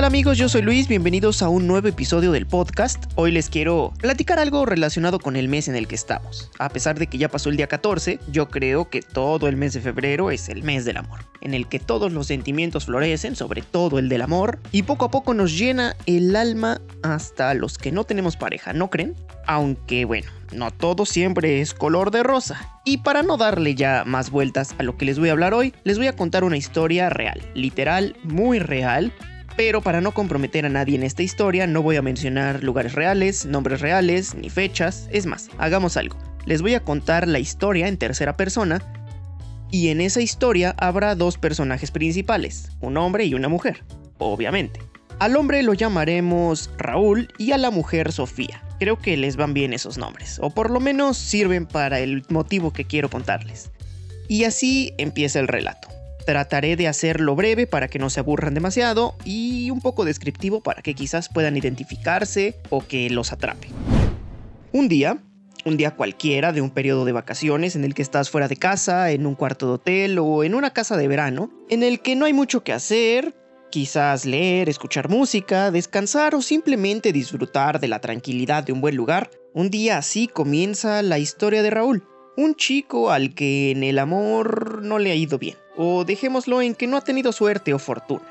tal amigos? Yo soy Luis, bienvenidos a un nuevo episodio del podcast. Hoy les quiero platicar algo relacionado con el mes en el que estamos. A pesar de que ya pasó el día 14, yo creo que todo el mes de febrero es el mes del amor, en el que todos los sentimientos florecen, sobre todo el del amor, y poco a poco nos llena el alma hasta los que no tenemos pareja, ¿no creen? Aunque bueno, no todo siempre es color de rosa. Y para no darle ya más vueltas a lo que les voy a hablar hoy, les voy a contar una historia real, literal, muy real, pero para no comprometer a nadie en esta historia, no voy a mencionar lugares reales, nombres reales, ni fechas. Es más, hagamos algo. Les voy a contar la historia en tercera persona. Y en esa historia habrá dos personajes principales, un hombre y una mujer, obviamente. Al hombre lo llamaremos Raúl y a la mujer Sofía. Creo que les van bien esos nombres, o por lo menos sirven para el motivo que quiero contarles. Y así empieza el relato. Trataré de hacerlo breve para que no se aburran demasiado y un poco descriptivo para que quizás puedan identificarse o que los atrape. Un día, un día cualquiera de un periodo de vacaciones en el que estás fuera de casa, en un cuarto de hotel o en una casa de verano, en el que no hay mucho que hacer, quizás leer, escuchar música, descansar o simplemente disfrutar de la tranquilidad de un buen lugar, un día así comienza la historia de Raúl, un chico al que en el amor no le ha ido bien o dejémoslo en que no ha tenido suerte o fortuna.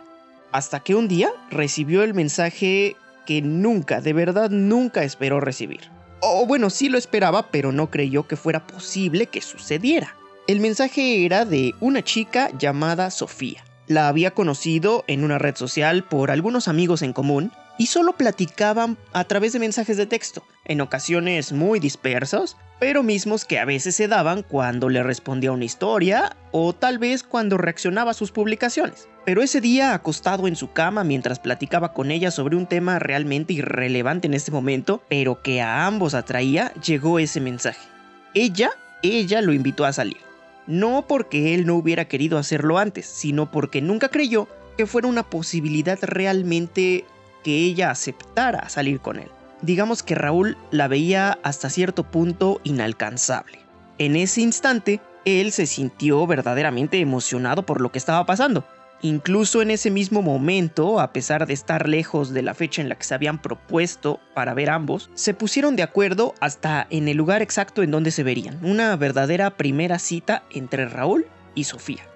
Hasta que un día recibió el mensaje que nunca, de verdad nunca esperó recibir. O bueno, sí lo esperaba, pero no creyó que fuera posible que sucediera. El mensaje era de una chica llamada Sofía. La había conocido en una red social por algunos amigos en común y solo platicaban a través de mensajes de texto, en ocasiones muy dispersos, pero mismos que a veces se daban cuando le respondía una historia o tal vez cuando reaccionaba a sus publicaciones. Pero ese día, acostado en su cama mientras platicaba con ella sobre un tema realmente irrelevante en ese momento, pero que a ambos atraía, llegó ese mensaje. Ella, ella lo invitó a salir. No porque él no hubiera querido hacerlo antes, sino porque nunca creyó que fuera una posibilidad realmente que ella aceptara salir con él. Digamos que Raúl la veía hasta cierto punto inalcanzable. En ese instante, él se sintió verdaderamente emocionado por lo que estaba pasando. Incluso en ese mismo momento, a pesar de estar lejos de la fecha en la que se habían propuesto para ver ambos, se pusieron de acuerdo hasta en el lugar exacto en donde se verían, una verdadera primera cita entre Raúl y Sofía.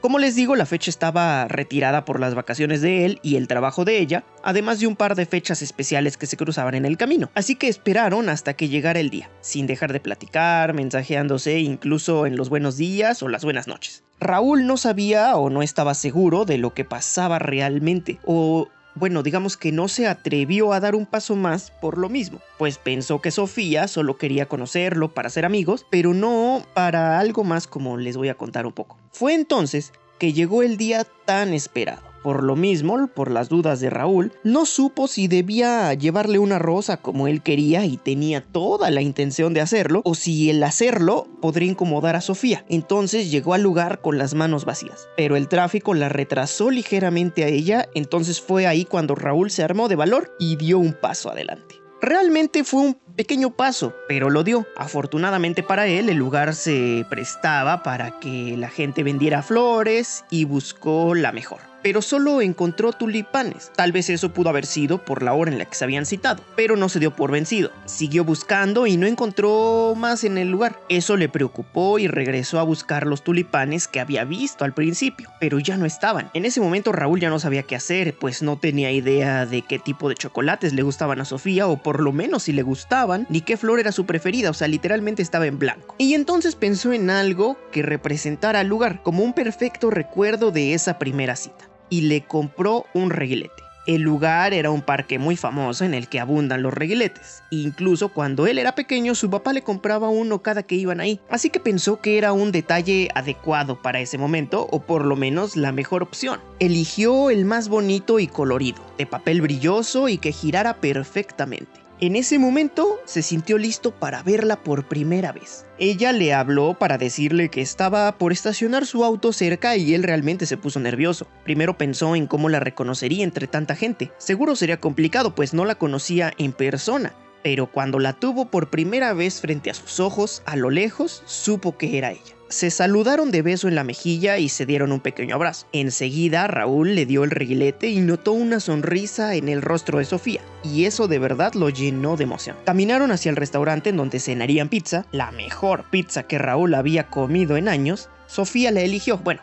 Como les digo, la fecha estaba retirada por las vacaciones de él y el trabajo de ella, además de un par de fechas especiales que se cruzaban en el camino. Así que esperaron hasta que llegara el día, sin dejar de platicar, mensajeándose incluso en los buenos días o las buenas noches. Raúl no sabía o no estaba seguro de lo que pasaba realmente, o bueno, digamos que no se atrevió a dar un paso más por lo mismo, pues pensó que Sofía solo quería conocerlo para ser amigos, pero no para algo más como les voy a contar un poco. Fue entonces que llegó el día tan esperado. Por lo mismo, por las dudas de Raúl, no supo si debía llevarle una rosa como él quería y tenía toda la intención de hacerlo, o si el hacerlo podría incomodar a Sofía. Entonces llegó al lugar con las manos vacías. Pero el tráfico la retrasó ligeramente a ella, entonces fue ahí cuando Raúl se armó de valor y dio un paso adelante. Realmente fue un pequeño paso, pero lo dio. Afortunadamente para él, el lugar se prestaba para que la gente vendiera flores y buscó la mejor pero solo encontró tulipanes. Tal vez eso pudo haber sido por la hora en la que se habían citado, pero no se dio por vencido. Siguió buscando y no encontró más en el lugar. Eso le preocupó y regresó a buscar los tulipanes que había visto al principio, pero ya no estaban. En ese momento Raúl ya no sabía qué hacer, pues no tenía idea de qué tipo de chocolates le gustaban a Sofía o por lo menos si le gustaban, ni qué flor era su preferida, o sea, literalmente estaba en blanco. Y entonces pensó en algo que representara al lugar, como un perfecto recuerdo de esa primera cita y le compró un reguilete. El lugar era un parque muy famoso en el que abundan los reguiletes. Incluso cuando él era pequeño, su papá le compraba uno cada que iban ahí. Así que pensó que era un detalle adecuado para ese momento, o por lo menos la mejor opción. Eligió el más bonito y colorido, de papel brilloso y que girara perfectamente. En ese momento se sintió listo para verla por primera vez. Ella le habló para decirle que estaba por estacionar su auto cerca y él realmente se puso nervioso. Primero pensó en cómo la reconocería entre tanta gente. Seguro sería complicado pues no la conocía en persona. Pero cuando la tuvo por primera vez frente a sus ojos, a lo lejos, supo que era ella. Se saludaron de beso en la mejilla y se dieron un pequeño abrazo. Enseguida Raúl le dio el reguilete y notó una sonrisa en el rostro de Sofía, y eso de verdad lo llenó de emoción. Caminaron hacia el restaurante en donde cenarían pizza, la mejor pizza que Raúl había comido en años. Sofía la eligió, bueno,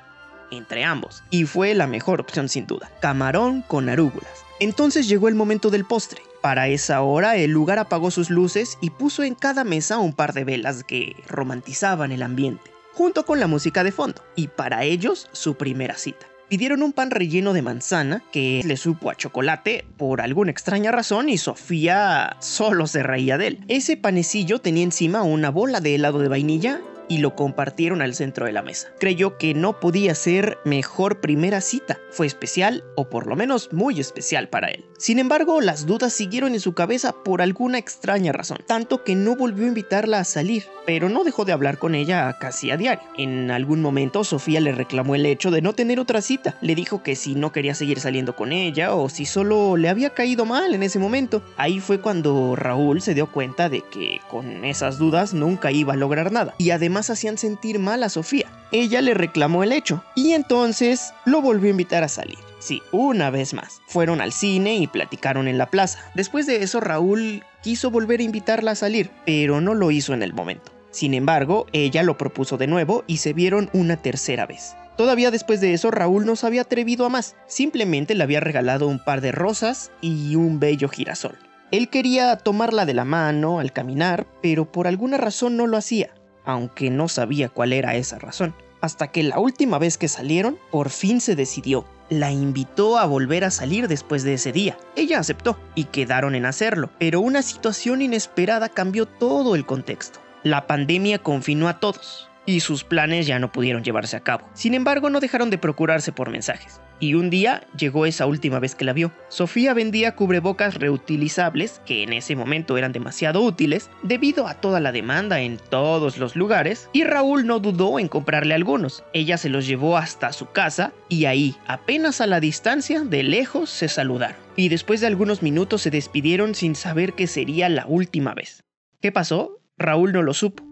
entre ambos, y fue la mejor opción sin duda. Camarón con arúgulas. Entonces llegó el momento del postre. Para esa hora el lugar apagó sus luces y puso en cada mesa un par de velas que romantizaban el ambiente, junto con la música de fondo, y para ellos su primera cita. Pidieron un pan relleno de manzana que le supo a chocolate por alguna extraña razón y Sofía solo se reía de él. Ese panecillo tenía encima una bola de helado de vainilla y lo compartieron al centro de la mesa. Creyó que no podía ser mejor primera cita. Fue especial, o por lo menos muy especial para él. Sin embargo, las dudas siguieron en su cabeza por alguna extraña razón, tanto que no volvió a invitarla a salir, pero no dejó de hablar con ella casi a diario. En algún momento, Sofía le reclamó el hecho de no tener otra cita. Le dijo que si no quería seguir saliendo con ella o si solo le había caído mal en ese momento. Ahí fue cuando Raúl se dio cuenta de que con esas dudas nunca iba a lograr nada. Y además hacían sentir mal a Sofía. Ella le reclamó el hecho y entonces lo volvió a invitar a salir. Sí, una vez más. Fueron al cine y platicaron en la plaza. Después de eso Raúl quiso volver a invitarla a salir, pero no lo hizo en el momento. Sin embargo, ella lo propuso de nuevo y se vieron una tercera vez. Todavía después de eso, Raúl no se había atrevido a más. Simplemente le había regalado un par de rosas y un bello girasol. Él quería tomarla de la mano al caminar, pero por alguna razón no lo hacía aunque no sabía cuál era esa razón. Hasta que la última vez que salieron, por fin se decidió. La invitó a volver a salir después de ese día. Ella aceptó y quedaron en hacerlo, pero una situación inesperada cambió todo el contexto. La pandemia confinó a todos, y sus planes ya no pudieron llevarse a cabo. Sin embargo, no dejaron de procurarse por mensajes. Y un día llegó esa última vez que la vio. Sofía vendía cubrebocas reutilizables, que en ese momento eran demasiado útiles, debido a toda la demanda en todos los lugares, y Raúl no dudó en comprarle algunos. Ella se los llevó hasta su casa y ahí, apenas a la distancia, de lejos, se saludaron. Y después de algunos minutos se despidieron sin saber que sería la última vez. ¿Qué pasó? Raúl no lo supo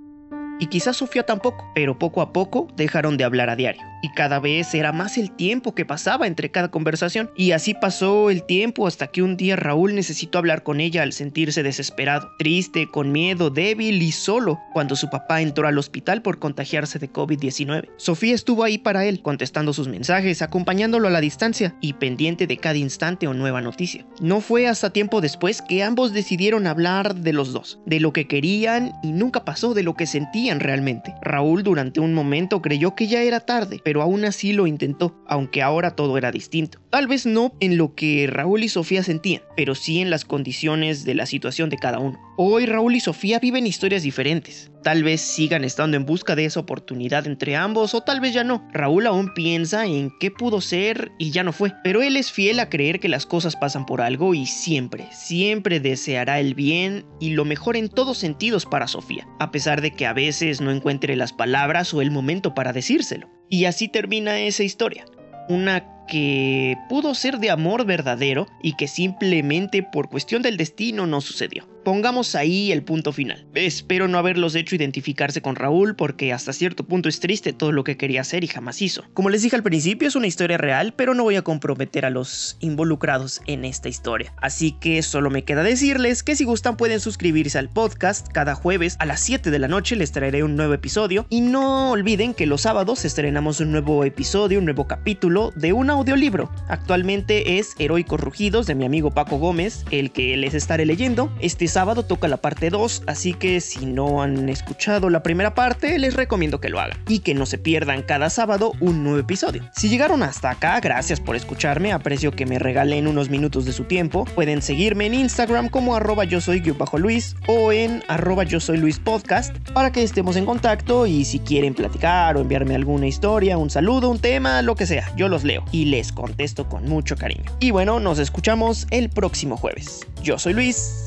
y quizás Sofía tampoco, pero poco a poco dejaron de hablar a diario. Y cada vez era más el tiempo que pasaba entre cada conversación. Y así pasó el tiempo hasta que un día Raúl necesitó hablar con ella al sentirse desesperado, triste, con miedo, débil y solo, cuando su papá entró al hospital por contagiarse de COVID-19. Sofía estuvo ahí para él, contestando sus mensajes, acompañándolo a la distancia y pendiente de cada instante o nueva noticia. No fue hasta tiempo después que ambos decidieron hablar de los dos, de lo que querían y nunca pasó de lo que sentían realmente. Raúl durante un momento creyó que ya era tarde, pero aún así lo intentó, aunque ahora todo era distinto. Tal vez no en lo que Raúl y Sofía sentían, pero sí en las condiciones de la situación de cada uno. Hoy Raúl y Sofía viven historias diferentes. Tal vez sigan estando en busca de esa oportunidad entre ambos o tal vez ya no. Raúl aún piensa en qué pudo ser y ya no fue, pero él es fiel a creer que las cosas pasan por algo y siempre, siempre deseará el bien y lo mejor en todos sentidos para Sofía, a pesar de que a veces no encuentre las palabras o el momento para decírselo. Y así termina esa historia. Una que pudo ser de amor verdadero y que simplemente por cuestión del destino no sucedió. Pongamos ahí el punto final. Espero no haberlos hecho identificarse con Raúl porque hasta cierto punto es triste todo lo que quería hacer y jamás hizo. Como les dije al principio es una historia real, pero no voy a comprometer a los involucrados en esta historia. Así que solo me queda decirles que si gustan pueden suscribirse al podcast. Cada jueves a las 7 de la noche les traeré un nuevo episodio y no olviden que los sábados estrenamos un nuevo episodio, un nuevo capítulo de un audiolibro. Actualmente es Heroicos Rugidos de mi amigo Paco Gómez, el que les estaré leyendo. Este sábado toca la parte 2, así que si no han escuchado la primera parte, les recomiendo que lo hagan y que no se pierdan cada sábado un nuevo episodio. Si llegaron hasta acá, gracias por escucharme, aprecio que me regalen unos minutos de su tiempo. Pueden seguirme en Instagram como arroba yo soy bajo Luis o en arroba yo soy Luis Podcast para que estemos en contacto y si quieren platicar o enviarme alguna historia, un saludo, un tema, lo que sea, yo los leo les contesto con mucho cariño. Y bueno, nos escuchamos el próximo jueves. Yo soy Luis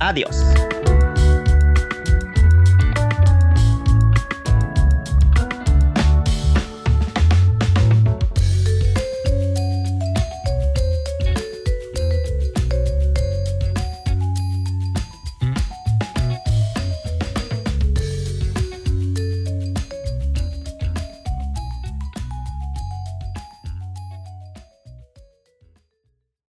Adiós.